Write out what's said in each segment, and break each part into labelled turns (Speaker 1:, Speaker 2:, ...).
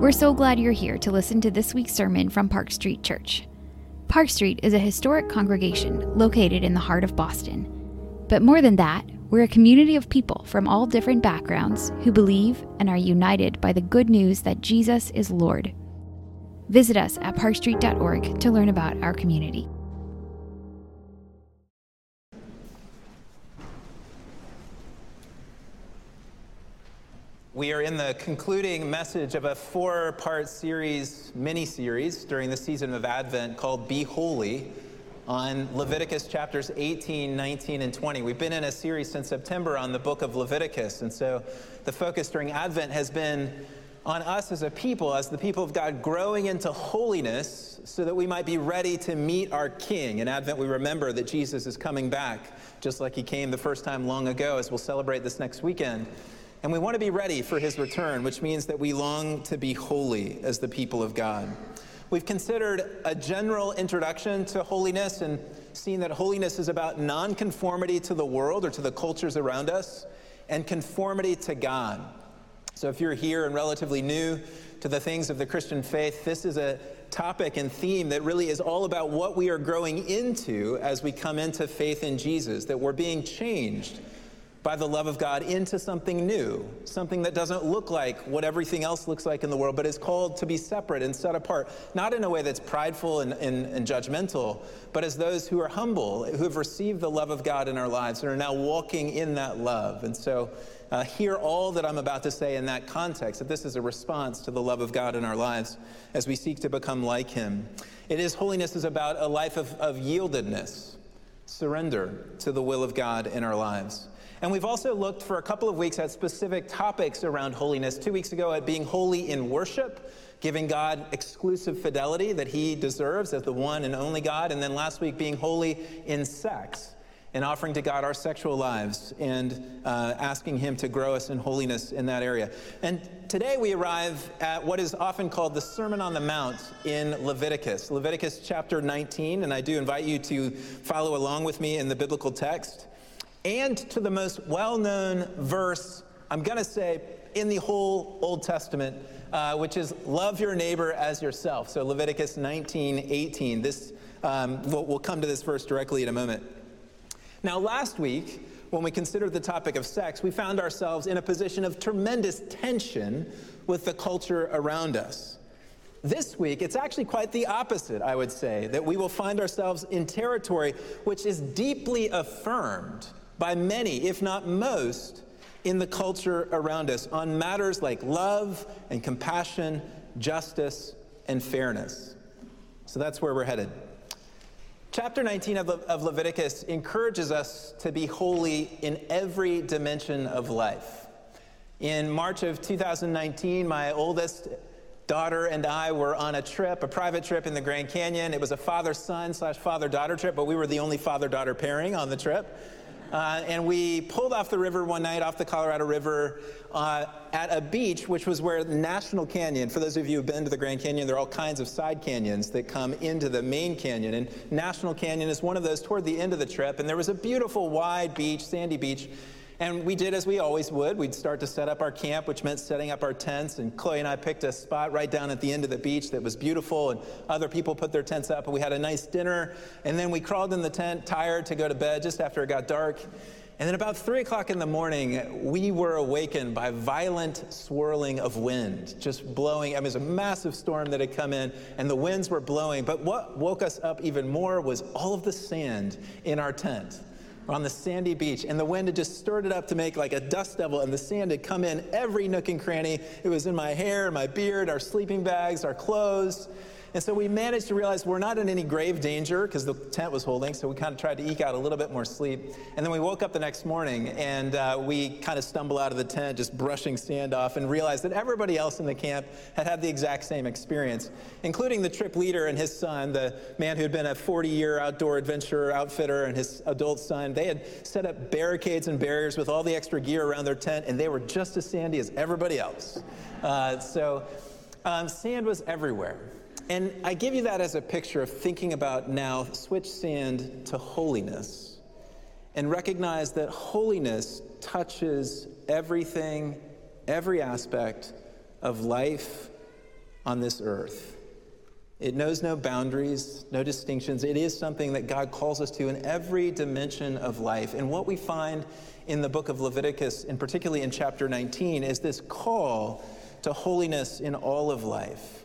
Speaker 1: We're so glad you're here to listen to this week's sermon from Park Street Church. Park Street is a historic congregation located in the heart of Boston. But more than that, we're a community of people from all different backgrounds who believe and are united by the good news that Jesus is Lord. Visit us at parkstreet.org to learn about our community.
Speaker 2: We are in the concluding message of a four part series, mini series, during the season of Advent called Be Holy on Leviticus chapters 18, 19, and 20. We've been in a series since September on the book of Leviticus, and so the focus during Advent has been on us as a people, as the people of God, growing into holiness so that we might be ready to meet our King. In Advent, we remember that Jesus is coming back, just like he came the first time long ago, as we'll celebrate this next weekend. And we want to be ready for his return, which means that we long to be holy as the people of God. We've considered a general introduction to holiness and seen that holiness is about nonconformity to the world or to the cultures around us and conformity to God. So if you're here and relatively new to the things of the Christian faith, this is a topic and theme that really is all about what we are growing into as we come into faith in Jesus, that we're being changed by the love of God into something new, something that doesn't look like what everything else looks like in the world, but is called to be separate and set apart, not in a way that's prideful and, and, and, judgmental, but as those who are humble, who have received the love of God in our lives and are now walking in that love. And so, uh, hear all that I'm about to say in that context, that this is a response to the love of God in our lives as we seek to become like Him. It is holiness is about a life of, of yieldedness, surrender to the will of God in our lives. And we've also looked for a couple of weeks at specific topics around holiness. Two weeks ago at being holy in worship, giving God exclusive fidelity that he deserves as the one and only God. And then last week being holy in sex and offering to God our sexual lives and uh, asking Him to grow us in holiness in that area. And today we arrive at what is often called the Sermon on the Mount in Leviticus, Leviticus chapter 19. And I do invite you to follow along with me in the biblical text and to the most well known verse, I'm going to say, in the whole Old Testament, uh, which is love your neighbor as yourself. So Leviticus 19 18. This, um, we'll, we'll come to this verse directly in a moment. Now, last week, when we considered the topic of sex, we found ourselves in a position of tremendous tension with the culture around us. This week, it's actually quite the opposite, I would say, that we will find ourselves in territory which is deeply affirmed by many, if not most, in the culture around us on matters like love and compassion, justice, and fairness. So that's where we're headed. Chapter 19 of, Le- of Leviticus encourages us to be holy in every dimension of life. In March of 2019, my oldest daughter and I were on a trip, a private trip in the Grand Canyon. It was a father son slash father daughter trip, but we were the only father daughter pairing on the trip. Uh, and we pulled off the river one night, off the Colorado River, uh, at a beach, which was where the National Canyon, for those of you who've been to the Grand Canyon, there are all kinds of side canyons that come into the main canyon. And National Canyon is one of those toward the end of the trip. And there was a beautiful, wide beach, sandy beach. And we did as we always would. We'd start to set up our camp, which meant setting up our tents. And Chloe and I picked a spot right down at the end of the beach that was beautiful. And other people put their tents up. And we had a nice dinner. And then we crawled in the tent, tired, to go to bed just after it got dark. And then about three o'clock in the morning, we were awakened by violent swirling of wind, just blowing. I mean, it was a massive storm that had come in, and the winds were blowing. But what woke us up even more was all of the sand in our tent on the sandy beach, and the wind had just stirred it up to make like a dust devil, and the sand had come in every nook and cranny. It was in my hair, my beard, our sleeping bags, our clothes. And so we managed to realize we're not in any grave danger because the tent was holding, so we kind of tried to eke out a little bit more sleep. And then we woke up the next morning and uh, we kind of stumble out of the tent, just brushing sand off, and realized that everybody else in the camp had had the exact same experience, including the trip leader and his son, the man who had been a 40 year outdoor adventurer outfitter, and his adult son. They had set up barricades and barriers with all the extra gear around their tent, and they were just as sandy as everybody else. Uh, so um, sand was everywhere. And I give you that as a picture of thinking about now switch sand to holiness and recognize that holiness touches everything, every aspect of life on this earth. It knows no boundaries, no distinctions. It is something that God calls us to in every dimension of life. And what we find in the book of Leviticus, and particularly in chapter 19, is this call to holiness in all of life.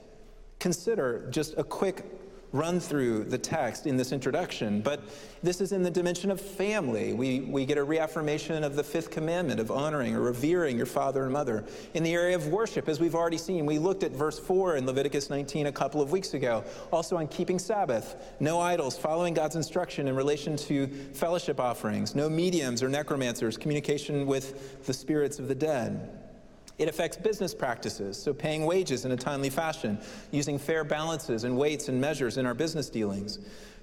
Speaker 2: Consider just a quick run through the text in this introduction, but this is in the dimension of family. We, we get a reaffirmation of the fifth commandment of honoring or revering your father and mother. In the area of worship, as we've already seen, we looked at verse 4 in Leviticus 19 a couple of weeks ago. Also on keeping Sabbath, no idols, following God's instruction in relation to fellowship offerings, no mediums or necromancers, communication with the spirits of the dead. It affects business practices, so paying wages in a timely fashion, using fair balances and weights and measures in our business dealings,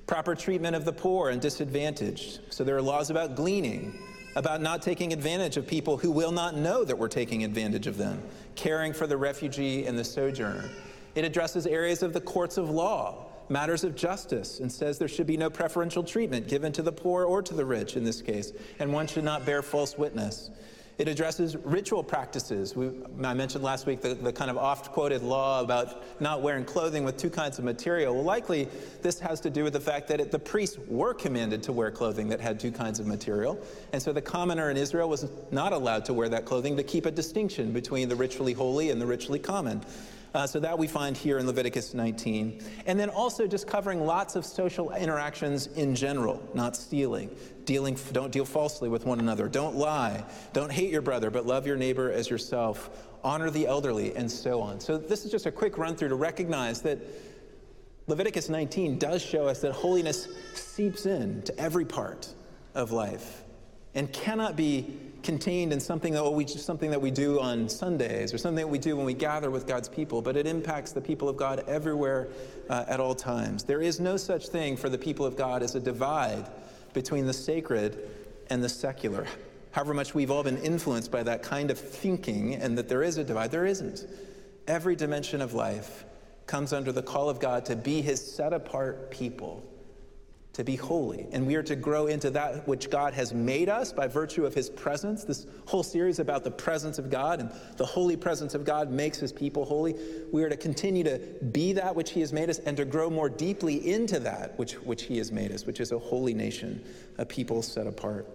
Speaker 2: proper treatment of the poor and disadvantaged. So there are laws about gleaning, about not taking advantage of people who will not know that we're taking advantage of them, caring for the refugee and the sojourner. It addresses areas of the courts of law, matters of justice, and says there should be no preferential treatment given to the poor or to the rich in this case, and one should not bear false witness. It addresses ritual practices. We, I mentioned last week the, the kind of oft quoted law about not wearing clothing with two kinds of material. Well, likely this has to do with the fact that it, the priests were commanded to wear clothing that had two kinds of material. And so the commoner in Israel was not allowed to wear that clothing to keep a distinction between the ritually holy and the ritually common. Uh, so that we find here in Leviticus 19. And then also just covering lots of social interactions in general, not stealing. Dealing, don't deal falsely with one another. Don't lie. Don't hate your brother, but love your neighbor as yourself. Honor the elderly, and so on. So this is just a quick run through to recognize that Leviticus 19 does show us that holiness seeps in to every part of life and cannot be contained in something that, we, something that we do on Sundays or something that we do when we gather with God's people, but it impacts the people of God everywhere uh, at all times. There is no such thing for the people of God as a divide between the sacred and the secular. However much we've all been influenced by that kind of thinking and that there is a divide, there isn't. Every dimension of life comes under the call of God to be his set apart people to be holy. And we are to grow into that which God has made us by virtue of his presence. This whole series about the presence of God and the holy presence of God makes his people holy. We are to continue to be that which he has made us and to grow more deeply into that which, which he has made us, which is a holy nation, a people set apart.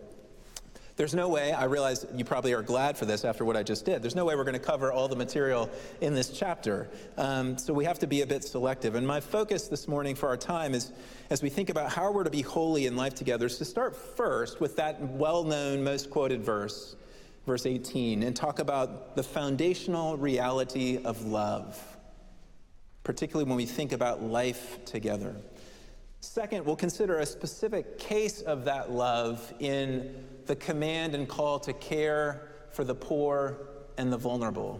Speaker 2: There's no way, I realize you probably are glad for this after what I just did. There's no way we're going to cover all the material in this chapter. Um, so we have to be a bit selective. And my focus this morning for our time is as we think about how we're to be holy in life together, is to start first with that well known, most quoted verse, verse 18, and talk about the foundational reality of love, particularly when we think about life together. Second, we'll consider a specific case of that love in the command and call to care for the poor and the vulnerable.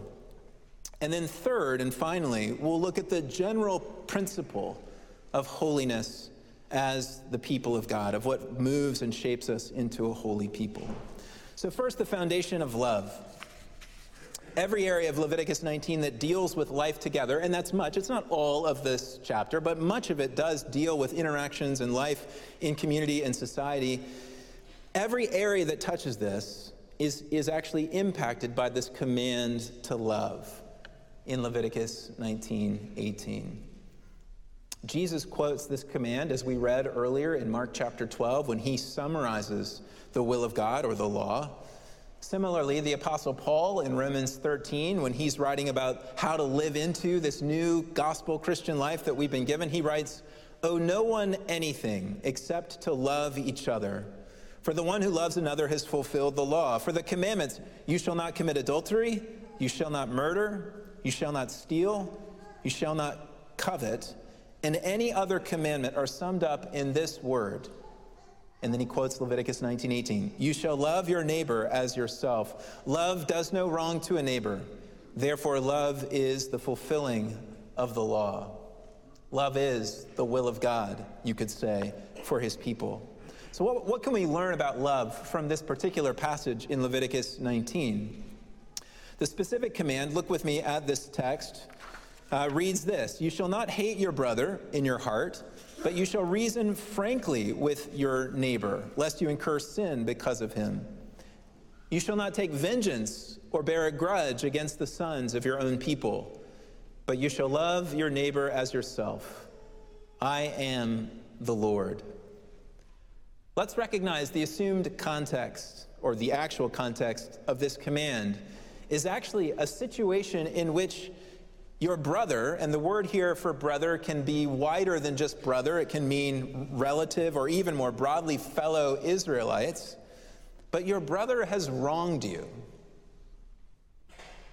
Speaker 2: And then, third and finally, we'll look at the general principle of holiness as the people of God, of what moves and shapes us into a holy people. So, first, the foundation of love. Every area of Leviticus 19 that deals with life together, and that's much, it's not all of this chapter, but much of it does deal with interactions and life in community and society. Every area that touches this is, is actually impacted by this command to love in Leviticus 19 18. Jesus quotes this command as we read earlier in Mark chapter 12 when he summarizes the will of God or the law. Similarly, the Apostle Paul in Romans 13, when he's writing about how to live into this new gospel Christian life that we've been given, he writes, Owe no one anything except to love each other for the one who loves another has fulfilled the law. For the commandments, you shall not commit adultery, you shall not murder, you shall not steal, you shall not covet, and any other commandment are summed up in this word. And then he quotes Leviticus 19:18. You shall love your neighbor as yourself. Love does no wrong to a neighbor. Therefore love is the fulfilling of the law. Love is the will of God, you could say, for his people. So, what, what can we learn about love from this particular passage in Leviticus 19? The specific command, look with me at this text, uh, reads this You shall not hate your brother in your heart, but you shall reason frankly with your neighbor, lest you incur sin because of him. You shall not take vengeance or bear a grudge against the sons of your own people. but you shall love your neighbor as yourself. I am the Lord. Let's recognize the assumed context, or the actual context, of this command is actually a situation in which your brother, and the word here for brother can be wider than just brother, it can mean relative or even more broadly, fellow Israelites, but your brother has wronged you,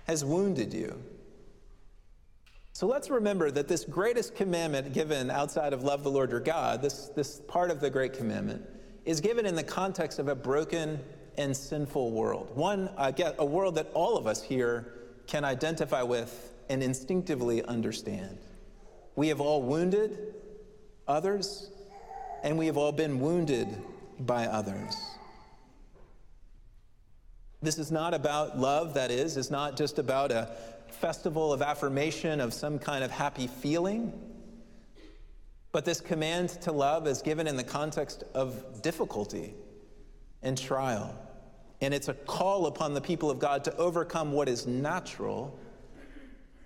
Speaker 2: has wounded you. So let's remember that this greatest commandment given outside of love the Lord your God, this, this part of the great commandment, is given in the context of a broken and sinful world. One, get a world that all of us here can identify with and instinctively understand. We have all wounded others, and we have all been wounded by others. This is not about love, that is. It's not just about a festival of affirmation of some kind of happy feeling. But this command to love is given in the context of difficulty and trial. And it's a call upon the people of God to overcome what is natural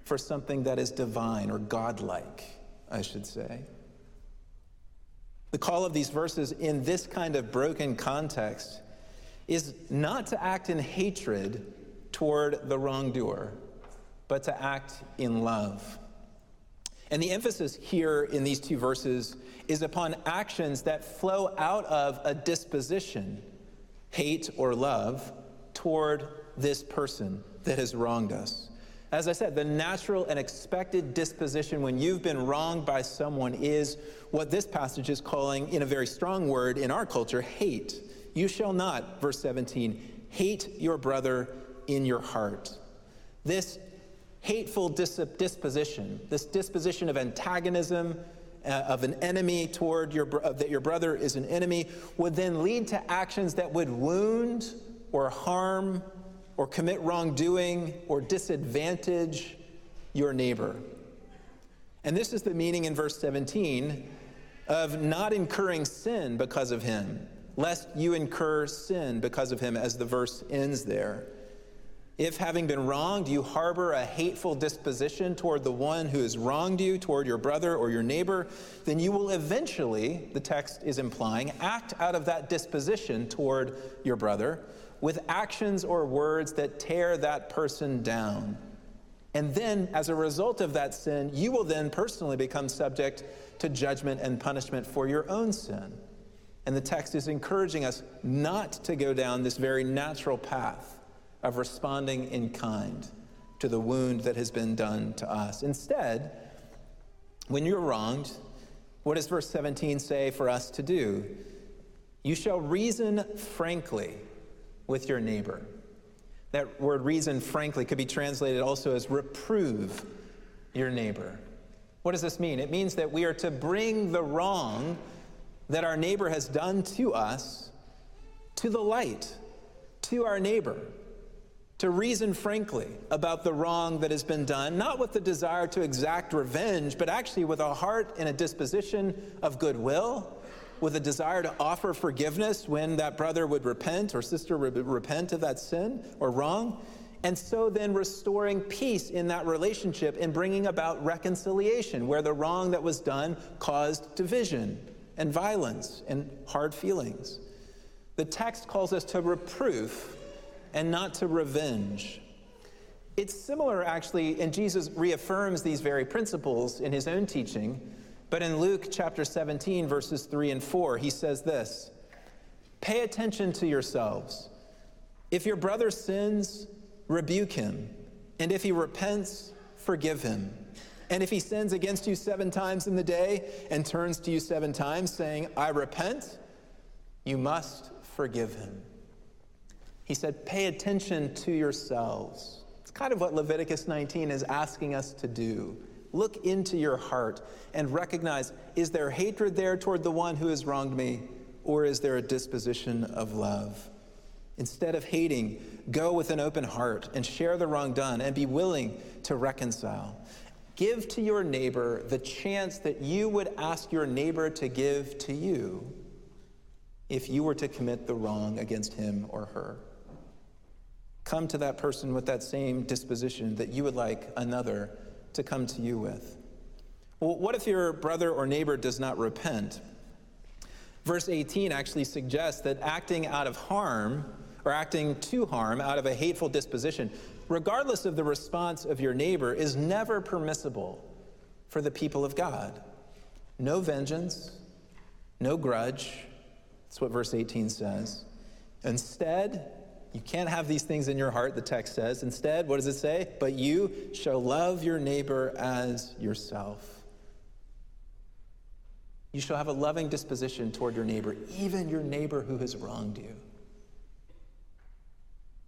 Speaker 2: for something that is divine or godlike, I should say. The call of these verses in this kind of broken context is not to act in hatred toward the wrongdoer, but to act in love. And the emphasis here in these two verses is upon actions that flow out of a disposition, hate or love, toward this person that has wronged us. As I said, the natural and expected disposition when you've been wronged by someone is what this passage is calling, in a very strong word in our culture, hate. You shall not, verse 17, hate your brother in your heart. This hateful dis- disposition, this disposition of antagonism, uh, of an enemy toward your that your brother is an enemy, would then lead to actions that would wound or harm or commit wrongdoing or disadvantage your neighbor. And this is the meaning in verse 17 of not incurring sin because of him, lest you incur sin because of him, as the verse ends there. If, having been wronged, you harbor a hateful disposition toward the one who has wronged you, toward your brother or your neighbor, then you will eventually, the text is implying, act out of that disposition toward your brother with actions or words that tear that person down. And then, as a result of that sin, you will then personally become subject to judgment and punishment for your own sin. And the text is encouraging us not to go down this very natural path of responding in kind to the wound that has been done to us. Instead, when you're wronged, what does verse 17 say for us to do? You shall reason frankly with your neighbor. That word reason, frankly, could be translated also as reprove your neighbor. What does this mean? It means that we are to bring the wrong that our neighbor has done to us to the light, to our neighbor, to reason frankly about the wrong that has been done, not with the desire to exact revenge, but actually with a heart and a disposition of goodwill with a desire to offer forgiveness when that brother would repent or sister would repent of that sin or wrong. And so then restoring peace in that relationship and bringing about reconciliation where the wrong that was done caused division and violence and hard feelings. The text calls us to reproof and not to revenge. It's similar, actually, and Jesus reaffirms these very principles in his own teaching but in Luke chapter 17, verses 3 and 4, he says this Pay attention to yourselves. If your brother sins, rebuke him. And if he repents, forgive him. And if he sins against you seven times in the day and turns to you seven times, saying, I repent, you must forgive him. He said, Pay attention to yourselves. It's kind of what Leviticus 19 is asking us to do. Look into your heart and recognize is there hatred there toward the one who has wronged me, or is there a disposition of love? Instead of hating, go with an open heart and share the wrong done and be willing to reconcile. Give to your neighbor the chance that you would ask your neighbor to give to you if you were to commit the wrong against him or her. Come to that person with that same disposition that you would like another to come to you with. Well, what if your brother or neighbor does not repent? Verse 18 actually suggests that acting out of harm or acting to harm out of a hateful disposition, regardless of the response of your neighbor, is never permissible for the people of God. No vengeance, no grudge. That's what verse 18 says. Instead, you can't have these things in your heart, the text says. Instead, what does it say? But you shall love your neighbor as yourself. You shall have a loving disposition toward your neighbor, even your neighbor who has wronged you.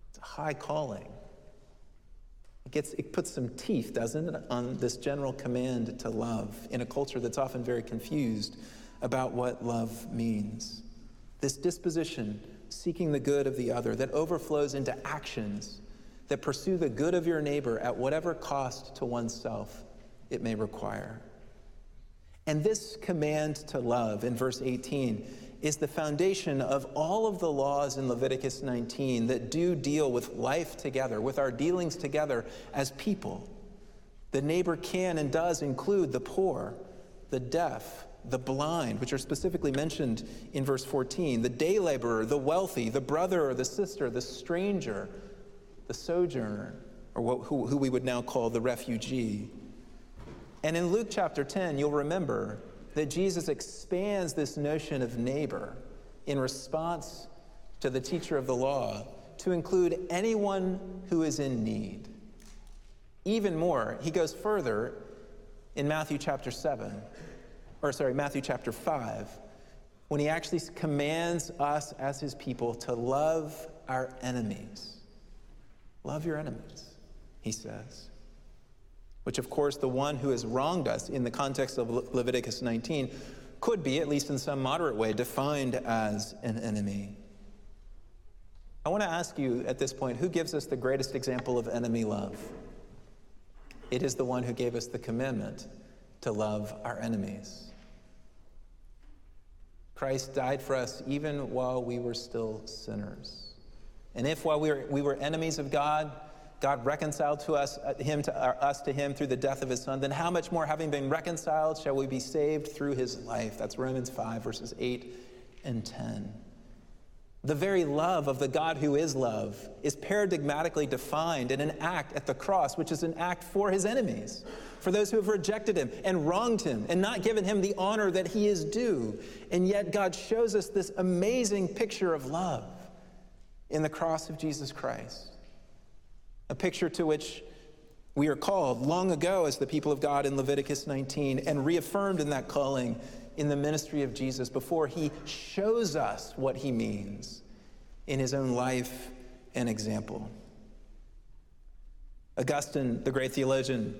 Speaker 2: It's a high calling. It, gets, it puts some teeth, doesn't it, on this general command to love in a culture that's often very confused about what love means. This disposition, seeking the good of the other, that overflows into actions that pursue the good of your neighbor at whatever cost to oneself it may require. And this command to love in verse 18 is the foundation of all of the laws in Leviticus 19 that do deal with life together, with our dealings together as people. The neighbor can and does include the poor, the deaf, the blind, which are specifically mentioned in verse 14, the day laborer, the wealthy, the brother or the sister, the stranger, the sojourner, or what, who, who we would now call the refugee. And in Luke chapter 10, you'll remember that Jesus expands this notion of neighbor in response to the teacher of the law to include anyone who is in need. Even more, he goes further in Matthew chapter 7, or sorry, Matthew chapter 5, when he actually commands us as his people to love our enemies. Love your enemies, he says which, of course, the one who has wronged us in the context of Le- Leviticus 19 could be, at least in some moderate way, defined as an enemy. I want to ask you at this point who gives us the greatest example of enemy love? It is the one who gave us the commandment to love our enemies. Christ died for us even while we were still sinners. And if while we were, we were enemies of God, God reconciled to us, uh, him to, uh, us to him through the death of his son, then how much more, having been reconciled, shall we be saved through his life? That's Romans 5, verses 8 and 10. The very love of the God who is love is paradigmatically defined in an act at the cross, which is an act for his enemies, for those who have rejected him and wronged him and not given him the honor that he is due. And yet, God shows us this amazing picture of love in the cross of Jesus Christ a picture to which we are called long ago as the people of God in Leviticus 19 and reaffirmed in that calling in the ministry of Jesus before he shows us what he means in his own life and example. Augustine, the great theologian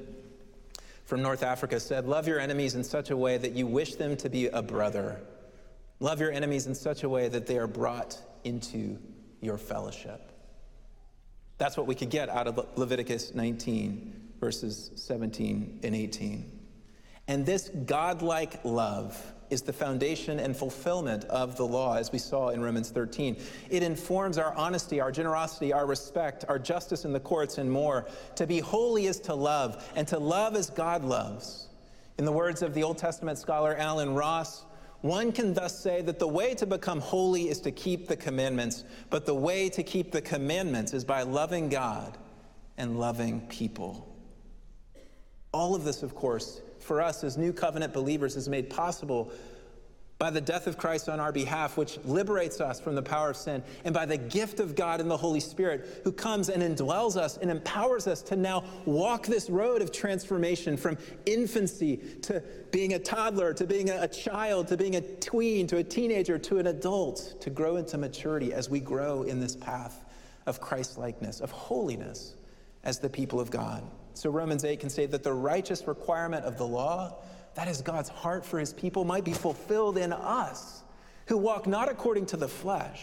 Speaker 2: from North Africa, said, Love your enemies in such a way that you wish them to be a brother. Love your enemies in such a way that they are brought into your fellowship. That's what we could get out of Leviticus 19, verses 17 and 18. And this godlike love is the foundation and fulfillment of the law, as we saw in Romans 13. It informs our honesty, our generosity, our respect, our justice in the courts, and more. To be holy is to love, and to love as God loves. In the words of the Old Testament scholar Allen Ross, one can thus say that the way to become holy is to keep the commandments, but the way to keep the commandments is by loving God and loving people. All of this, of course, for us as new covenant believers is made possible by the death of Christ on our behalf, which liberates us from the power of sin, and by the gift of God in the Holy Spirit, who comes and indwells us and empowers us to now walk this road of transformation from infancy to being a toddler, to being a child, to being a tween, to a teenager, to an adult, to grow into maturity as we grow in this path of Christ likeness, of holiness as the people of God. So Romans 8 can say that the righteous requirement of the law that is God's heart for his people, might be fulfilled in us who walk not according to the flesh,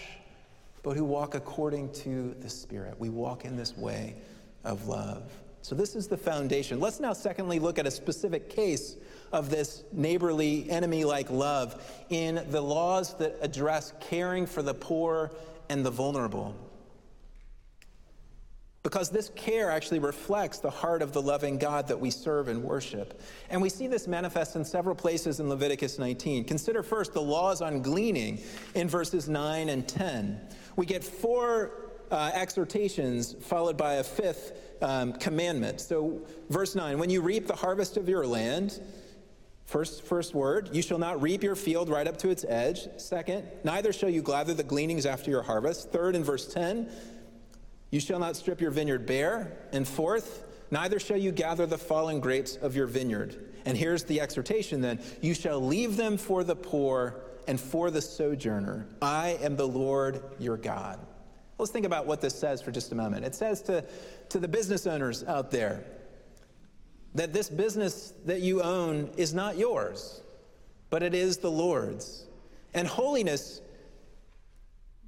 Speaker 2: but who walk according to the Spirit. We walk in this way of love. So, this is the foundation. Let's now, secondly, look at a specific case of this neighborly, enemy like love in the laws that address caring for the poor and the vulnerable. Because this care actually reflects the heart of the loving God that we serve and worship. And we see this manifest in several places in Leviticus 19. Consider first the laws on gleaning in verses 9 and 10. We get four uh, exhortations followed by a fifth um, commandment. So, verse 9 when you reap the harvest of your land, First, first word, you shall not reap your field right up to its edge. Second, neither shall you gather the gleanings after your harvest. Third, in verse 10, you shall not strip your vineyard bare. And fourth, neither shall you gather the fallen grapes of your vineyard. And here's the exhortation then you shall leave them for the poor and for the sojourner. I am the Lord your God. Let's think about what this says for just a moment. It says to, to the business owners out there that this business that you own is not yours, but it is the Lord's. And holiness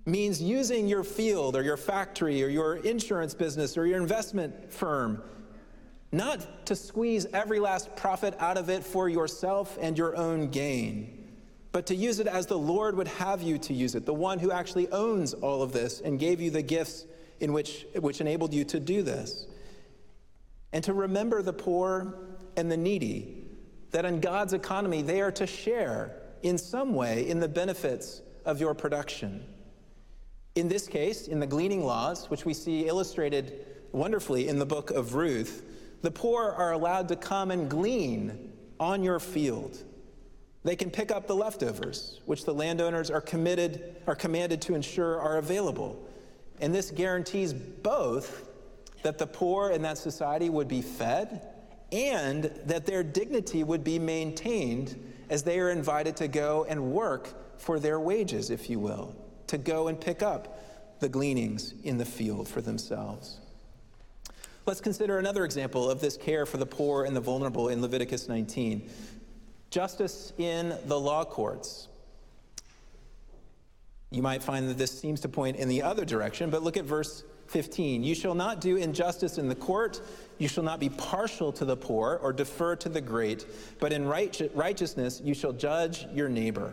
Speaker 2: means using your field or your factory or your insurance business or your investment firm not to squeeze every last profit out of it for yourself and your own gain, but to use it as the Lord would have you to use it, the one who actually owns all of this and gave you the gifts in which, which enabled you to do this. And to remember the poor and the needy, that in God's economy they are to share in some way in the benefits of your production. In this case, in the gleaning laws, which we see illustrated wonderfully in the book of Ruth, the poor are allowed to come and glean on your field. They can pick up the leftovers, which the landowners are committed are commanded to ensure are available. And this guarantees both that the poor in that society would be fed and that their dignity would be maintained as they are invited to go and work for their wages, if you will to go and pick up the gleanings in the field for themselves. Let's consider another example of this care for the poor and the vulnerable in Leviticus 19 justice in the law courts. You might find that this seems to point in the other direction, but look at verse 15. You shall not do injustice in the court. You shall not be partial to the poor or defer to the great, but in righteousness you shall judge your neighbor.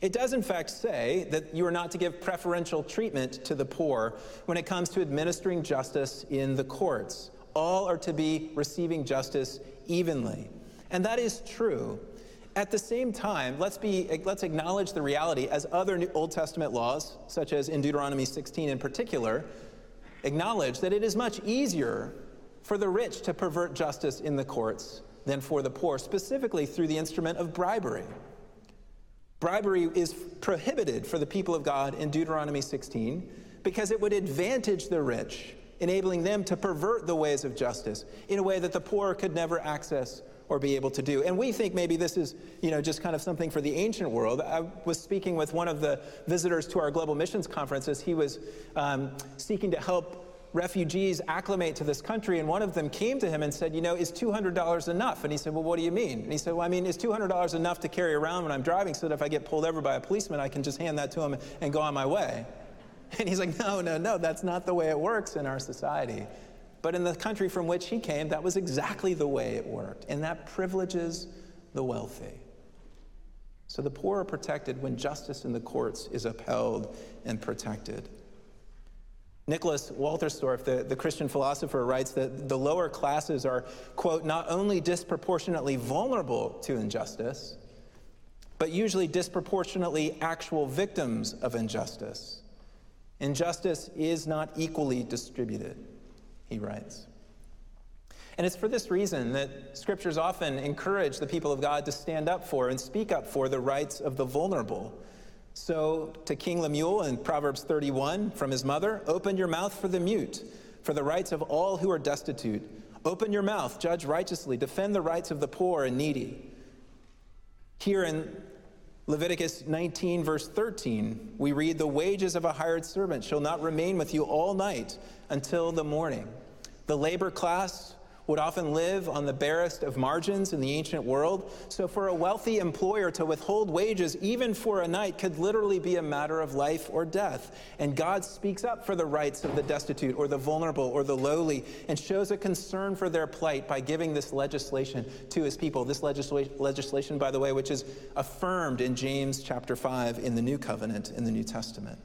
Speaker 2: It does, in fact, say that you are not to give preferential treatment to the poor when it comes to administering justice in the courts. All are to be receiving justice evenly. And that is true. At the same time, let's, be, let's acknowledge the reality, as other Old Testament laws, such as in Deuteronomy 16 in particular, acknowledge that it is much easier for the rich to pervert justice in the courts than for the poor, specifically through the instrument of bribery. Bribery is prohibited for the people of God in Deuteronomy 16 because it would advantage the rich, enabling them to pervert the ways of justice in a way that the poor could never access or be able to do. And we think maybe this is, you know, just kind of something for the ancient world. I was speaking with one of the visitors to our global missions conferences. He was um, seeking to help refugees acclimate to this country, and one of them came to him and said, You know, is $200 enough? And he said, Well, what do you mean? And he said, Well, I mean, is $200 enough to carry around when I'm driving so that if I get pulled over by a policeman, I can just hand that to him and go on my way? And he's like, No, no, no, that's not the way it works in our society. But in the country from which he came, that was exactly the way it worked, and that privileges the wealthy. So the poor are protected when justice in the courts is upheld and protected. Nicholas Wolterstorff, the, the Christian philosopher, writes that the lower classes are, quote, not only disproportionately vulnerable to injustice, but usually disproportionately actual victims of injustice. Injustice is not equally distributed, he writes. And it's for this reason that scriptures often encourage the people of God to stand up for and speak up for the rights of the vulnerable so to King Lemuel in Proverbs 31 from his mother, open your mouth for the mute, for the rights of all who are destitute. Open your mouth, judge righteously, defend the rights of the poor and needy. Here in Leviticus 19, verse 13, we read, The wages of a hired servant shall not remain with you all night until the morning. The labor class would often live on the barest of margins in the ancient world. So, for a wealthy employer to withhold wages, even for a night, could literally be a matter of life or death. And God speaks up for the rights of the destitute or the vulnerable or the lowly and shows a concern for their plight by giving this legislation to his people. This legisla- legislation, by the way, which is affirmed in James chapter 5 in the New Covenant in the New Testament.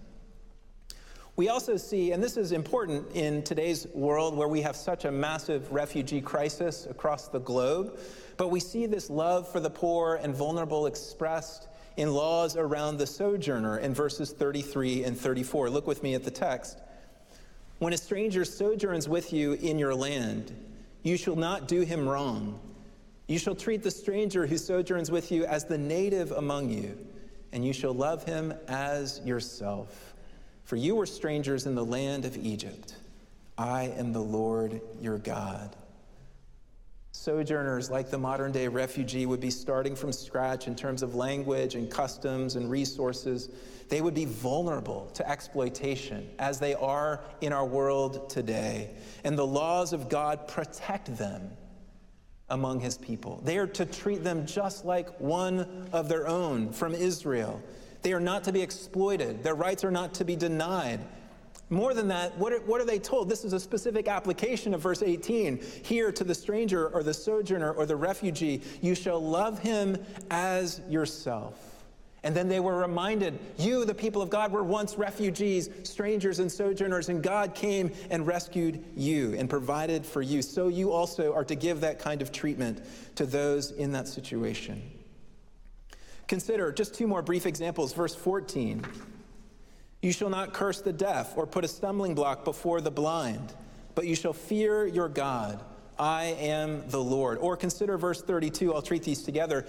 Speaker 2: We also see, and this is important in today's world where we have such a massive refugee crisis across the globe, but we see this love for the poor and vulnerable expressed in laws around the sojourner in verses 33 and 34. Look with me at the text. When a stranger sojourns with you in your land, you shall not do him wrong. You shall treat the stranger who sojourns with you as the native among you, and you shall love him as yourself. For you were strangers in the land of Egypt. I am the Lord your God. Sojourners, like the modern day refugee, would be starting from scratch in terms of language and customs and resources. They would be vulnerable to exploitation, as they are in our world today. And the laws of God protect them among his people. They are to treat them just like one of their own from Israel. They are not to be exploited. Their rights are not to be denied. More than that, what are, what are they told? This is a specific application of verse 18. Here to the stranger or the sojourner or the refugee, you shall love him as yourself. And then they were reminded, you, the people of God, were once refugees, strangers, and sojourners, and God came and rescued you and provided for you. So you also are to give that kind of treatment to those in that situation. Consider just two more brief examples. Verse 14 You shall not curse the deaf or put a stumbling block before the blind, but you shall fear your God. I am the Lord. Or consider verse 32. I'll treat these together.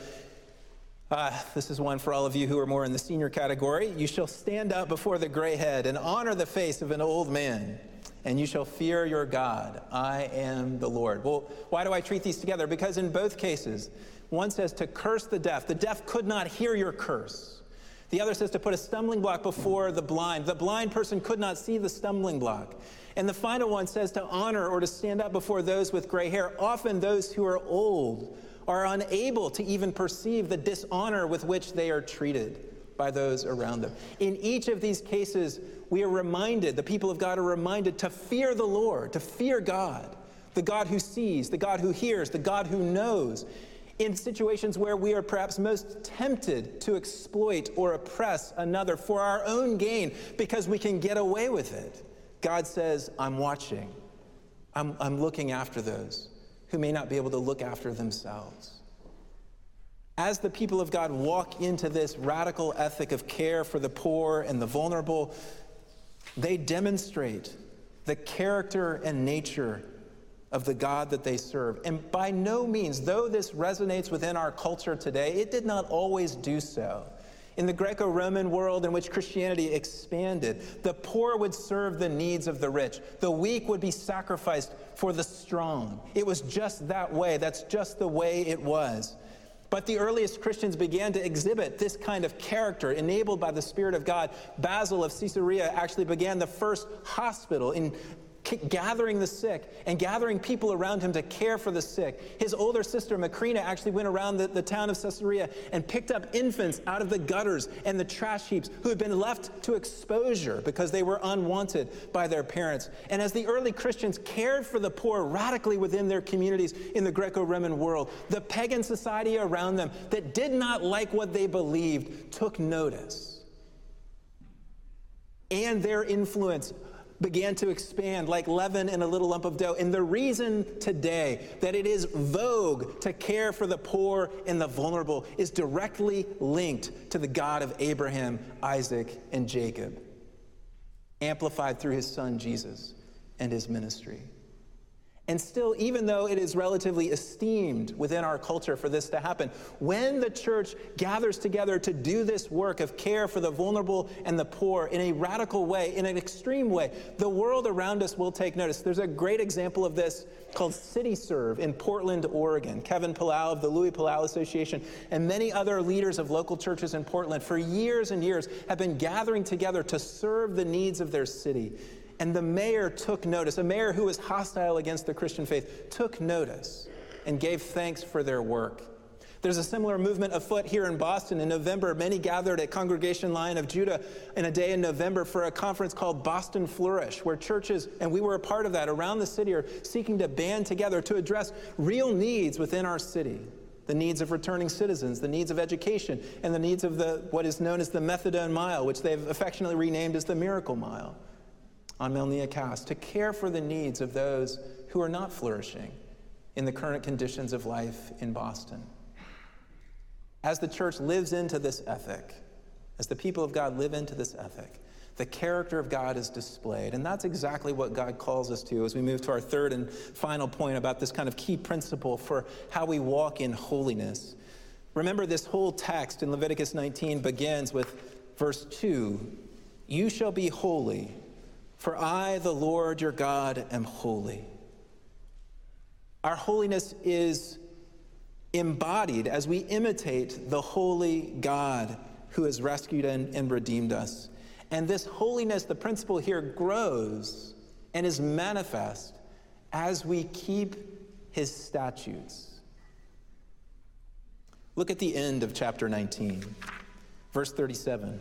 Speaker 2: Uh, this is one for all of you who are more in the senior category. You shall stand up before the gray head and honor the face of an old man, and you shall fear your God. I am the Lord. Well, why do I treat these together? Because in both cases, one says to curse the deaf. The deaf could not hear your curse. The other says to put a stumbling block before the blind. The blind person could not see the stumbling block. And the final one says to honor or to stand up before those with gray hair. Often those who are old are unable to even perceive the dishonor with which they are treated by those around them. In each of these cases, we are reminded, the people of God are reminded to fear the Lord, to fear God, the God who sees, the God who hears, the God who knows in situations where we are perhaps most tempted to exploit or oppress another for our own gain because we can get away with it. God says, I'm watching. I'm, I'm looking after those who may not be able to look after themselves. As the people of God walk into this radical ethic of care for the poor and the vulnerable, they demonstrate the character and nature of the God that they serve. And by no means, though this resonates within our culture today, it did not always do so. In the Greco Roman world in which Christianity expanded, the poor would serve the needs of the rich. The weak would be sacrificed for the strong. It was just that way. That's just the way it was. But the earliest Christians began to exhibit this kind of character enabled by the Spirit of God. Basil of Caesarea actually began the first hospital in gathering the sick and gathering people around him to care for the sick. His older sister, Macrina, actually went around the, the town of Caesarea and picked up infants out of the gutters and the trash heaps who had been left to exposure because they were unwanted by their parents. And as the early Christians cared for the poor radically within their communities in the Greco Roman world, the pagan society around them that did not like what they believed took notice. And their influence began to expand like leaven in a little lump of dough. And the reason today that it is vogue to care for the poor and the vulnerable is directly linked to the God of Abraham, Isaac, and Jacob, amplified through his son Jesus and his ministry. And still, even though it is relatively esteemed within our culture for this to happen, when the church gathers together to do this work of care for the vulnerable and the poor in a radical way, in an extreme way, the world around us will take notice. There's a great example of this called CityServe in Portland, Oregon. Kevin Palau of the Luis Palau Association and many other leaders of local churches in Portland for years and years have been gathering together to serve the needs of their city. And the mayor took notice. A mayor who was hostile against the Christian faith took notice and gave thanks for their work. There's a similar movement afoot here in Boston. In November, many gathered at Congregation Lion of Judah in a day in November for a conference called Boston Flourish, where churches, and we were a part of that, around the city are seeking to band together to address real needs within our city the needs of returning citizens, the needs of education, and the needs of the, what is known as the Methadone Mile, which they've affectionately renamed as the Miracle Mile. On Melnea Cass to care for the needs of those who are not flourishing in the current conditions of life in Boston. As the church lives into this ethic, as the people of God live into this ethic, the character of God is displayed. And that's exactly what God calls us to as we move to our third and final point about this kind of key principle for how we walk in holiness. Remember, this whole text in Leviticus 19 begins with verse 2 You shall be holy, for I, the Lord your God, am holy. Our holiness is embodied as we imitate the holy God who has rescued and, and, redeemed us. And this holiness, the principle here, grows and is manifest as we keep his statutes. Look at the end of chapter 19, verse 37.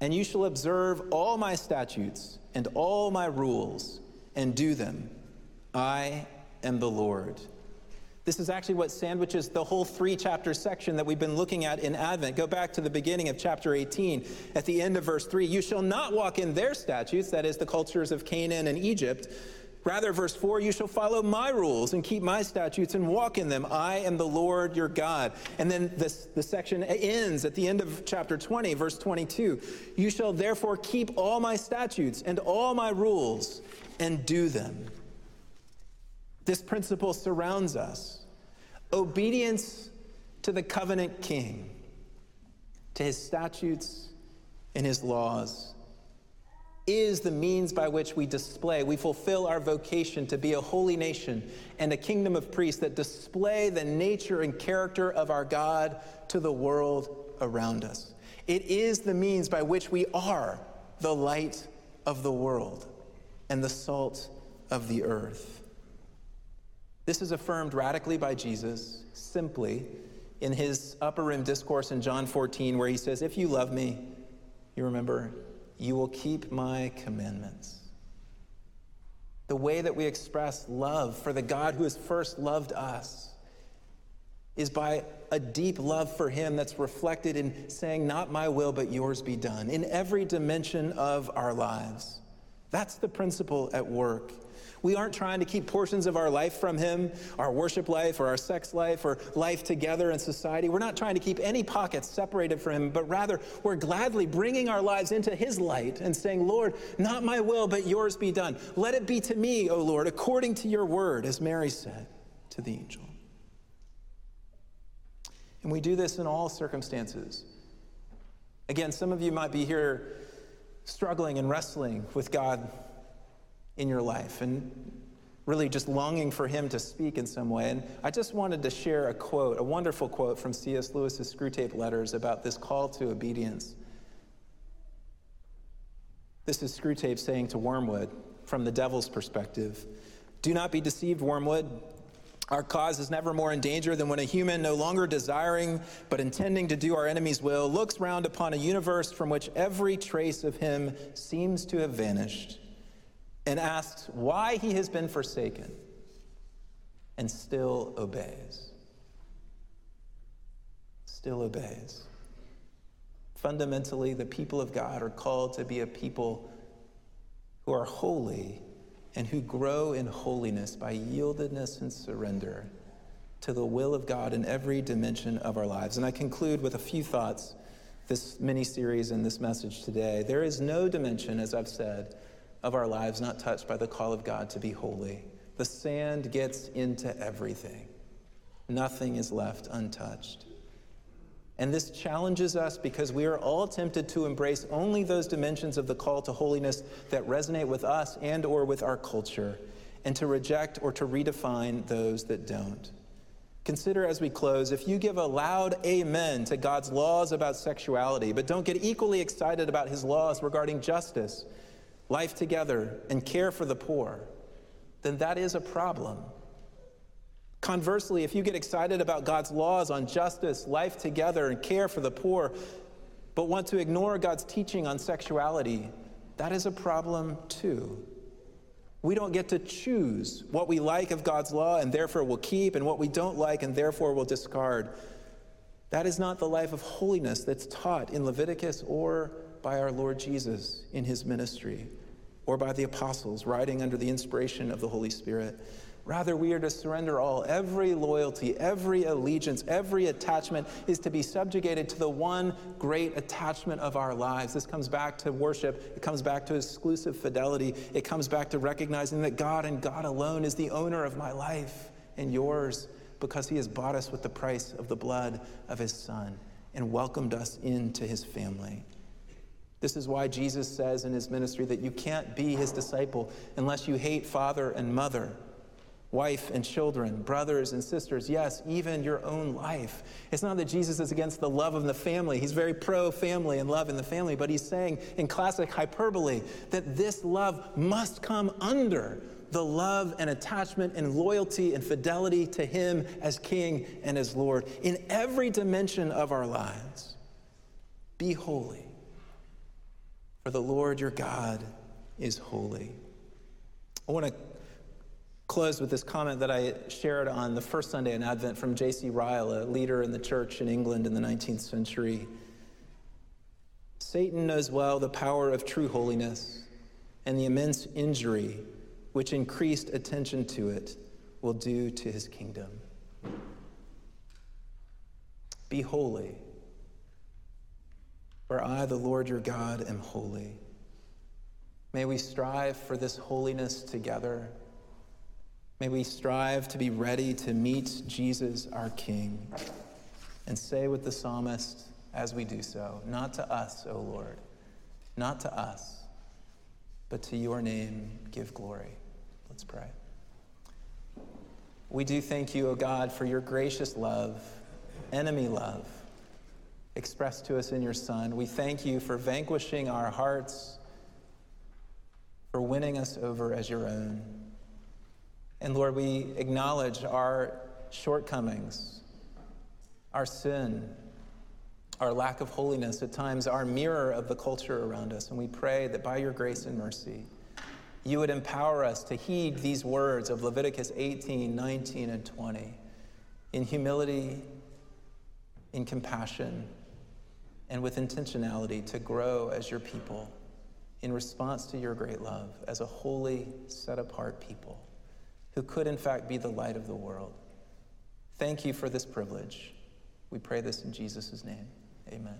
Speaker 2: And you shall observe all my statutes and all my rules and do them. I am the Lord. This is actually what sandwiches the whole three chapter section that we've been looking at in Advent. Go back to the beginning of chapter 18. At the end of verse 3, you shall not walk in their statutes, that is, the cultures of Canaan and Egypt. Rather, verse 4, you shall follow my rules and keep my statutes and walk in them. I am the Lord your God. And then this, the section ends at the end of chapter 20, verse 22. You shall therefore keep all my statutes and all my rules and do them. This principle surrounds us. Obedience to the covenant king, to his statutes and his laws, is the means by which we display, we fulfill our vocation to be a holy nation and a kingdom of priests that display the nature and character of our God to the world around us. It is the means by which we are the light of the world and the salt of the earth. This is affirmed radically by Jesus simply in his upper room discourse in John 14, where he says, If you love me, you remember, you will keep my commandments. The way that we express love for the God who has first loved us is by a deep love for him that's reflected in saying, Not my will, but yours be done, in every dimension of our lives. That's the principle at work. We aren't trying to keep portions of our life from Him, our worship life or our sex life or life together in society. We're not trying to keep any pockets separated from Him, but rather we're gladly bringing our lives into His light and saying, Lord, not my will, but yours be done. Let it be to me, O Lord, according to your word, as Mary said to the angel. And we do this in all circumstances. Again, some of you might be here struggling and wrestling with God in your life and really just longing for him to speak in some way. And I just wanted to share a quote, a wonderful quote from C.S. Lewis's Screwtape Letters about this call to obedience. This is Screwtape saying to Wormwood from the devil's perspective Do not be deceived, Wormwood. Our cause is never more in danger than when a human, no longer desiring but intending to do our enemy's will, looks round upon a universe from which every trace of him seems to have vanished and asks why he has been forsaken and still obeys. Still obeys. Fundamentally, the people of God are called to be a people who are holy and who grow in holiness by yieldedness and surrender to the will of God in every dimension of our lives. And I conclude with a few thoughts this mini series and this message today. There is no dimension, as I've said, of our lives not touched by the call of God to be holy. The sand gets into everything, nothing is left untouched. And this challenges us because we are all tempted to embrace only those dimensions of the call to holiness that resonate with us and or with our culture and to reject or to redefine those that don't. Consider as we close if you give a loud amen to God's laws about sexuality, but don't get equally excited about his laws regarding justice life together, and care for the poor, then that is a problem. Conversely, if you get excited about God's laws on justice, life together, and care for the poor, but want to ignore God's teaching on sexuality, that is a problem too. We don't get to choose what we like of God's law and therefore will keep, and what we don't like and therefore will discard. That is not the life of holiness that's taught in Leviticus or by our Lord Jesus in his ministry or by the apostles writing under the inspiration of the Holy Spirit. Rather, we are to surrender all. Every loyalty, every allegiance, every attachment is to be subjugated to the one great attachment of our lives. This comes back to worship. It comes back to exclusive fidelity. It comes back to recognizing that God and God alone is the owner of my life and yours because he has bought us with the price of the blood of his son and welcomed us into his family. This is why Jesus says in his ministry that you can't be his disciple unless you hate father and mother, wife and children, brothers and sisters, yes, even your own life. It's not that Jesus is against the love of the family. He's very pro family and love in the family, but he's saying in classic hyperbole that this love must come under the love and attachment and loyalty and fidelity to him as king and as Lord in every dimension of our lives. Be holy for the Lord your God is holy. I want to close with this comment that I shared on the first Sunday in Advent from J.C. Ryle, a leader in the church in England in the 19th century. Satan knows well the power of true holiness and the immense injury which increased attention to it will do to his kingdom. Be holy for I, the Lord your God, am holy. May we strive for this holiness together. May we strive to be ready to meet Jesus, our King, and say with the psalmist as we do so, Not to us, O Lord, not to us, but to your name give glory. Let's pray. We do thank you, O God, for your gracious love, enemy love expressed to us in your Son. We thank you for vanquishing our hearts, for winning us over as your own. And Lord, we acknowledge our shortcomings, our sin, our lack of holiness, at times our mirror of the culture around us. And we pray that by your grace and mercy, you would empower us to heed these words of Leviticus 18, 19, and 20 in humility, in compassion, and with intentionality to grow as your people in response to your great love as a holy, set apart people who could, in fact, be the light of the world. Thank you for this privilege. We pray this in Jesus' name. Amen.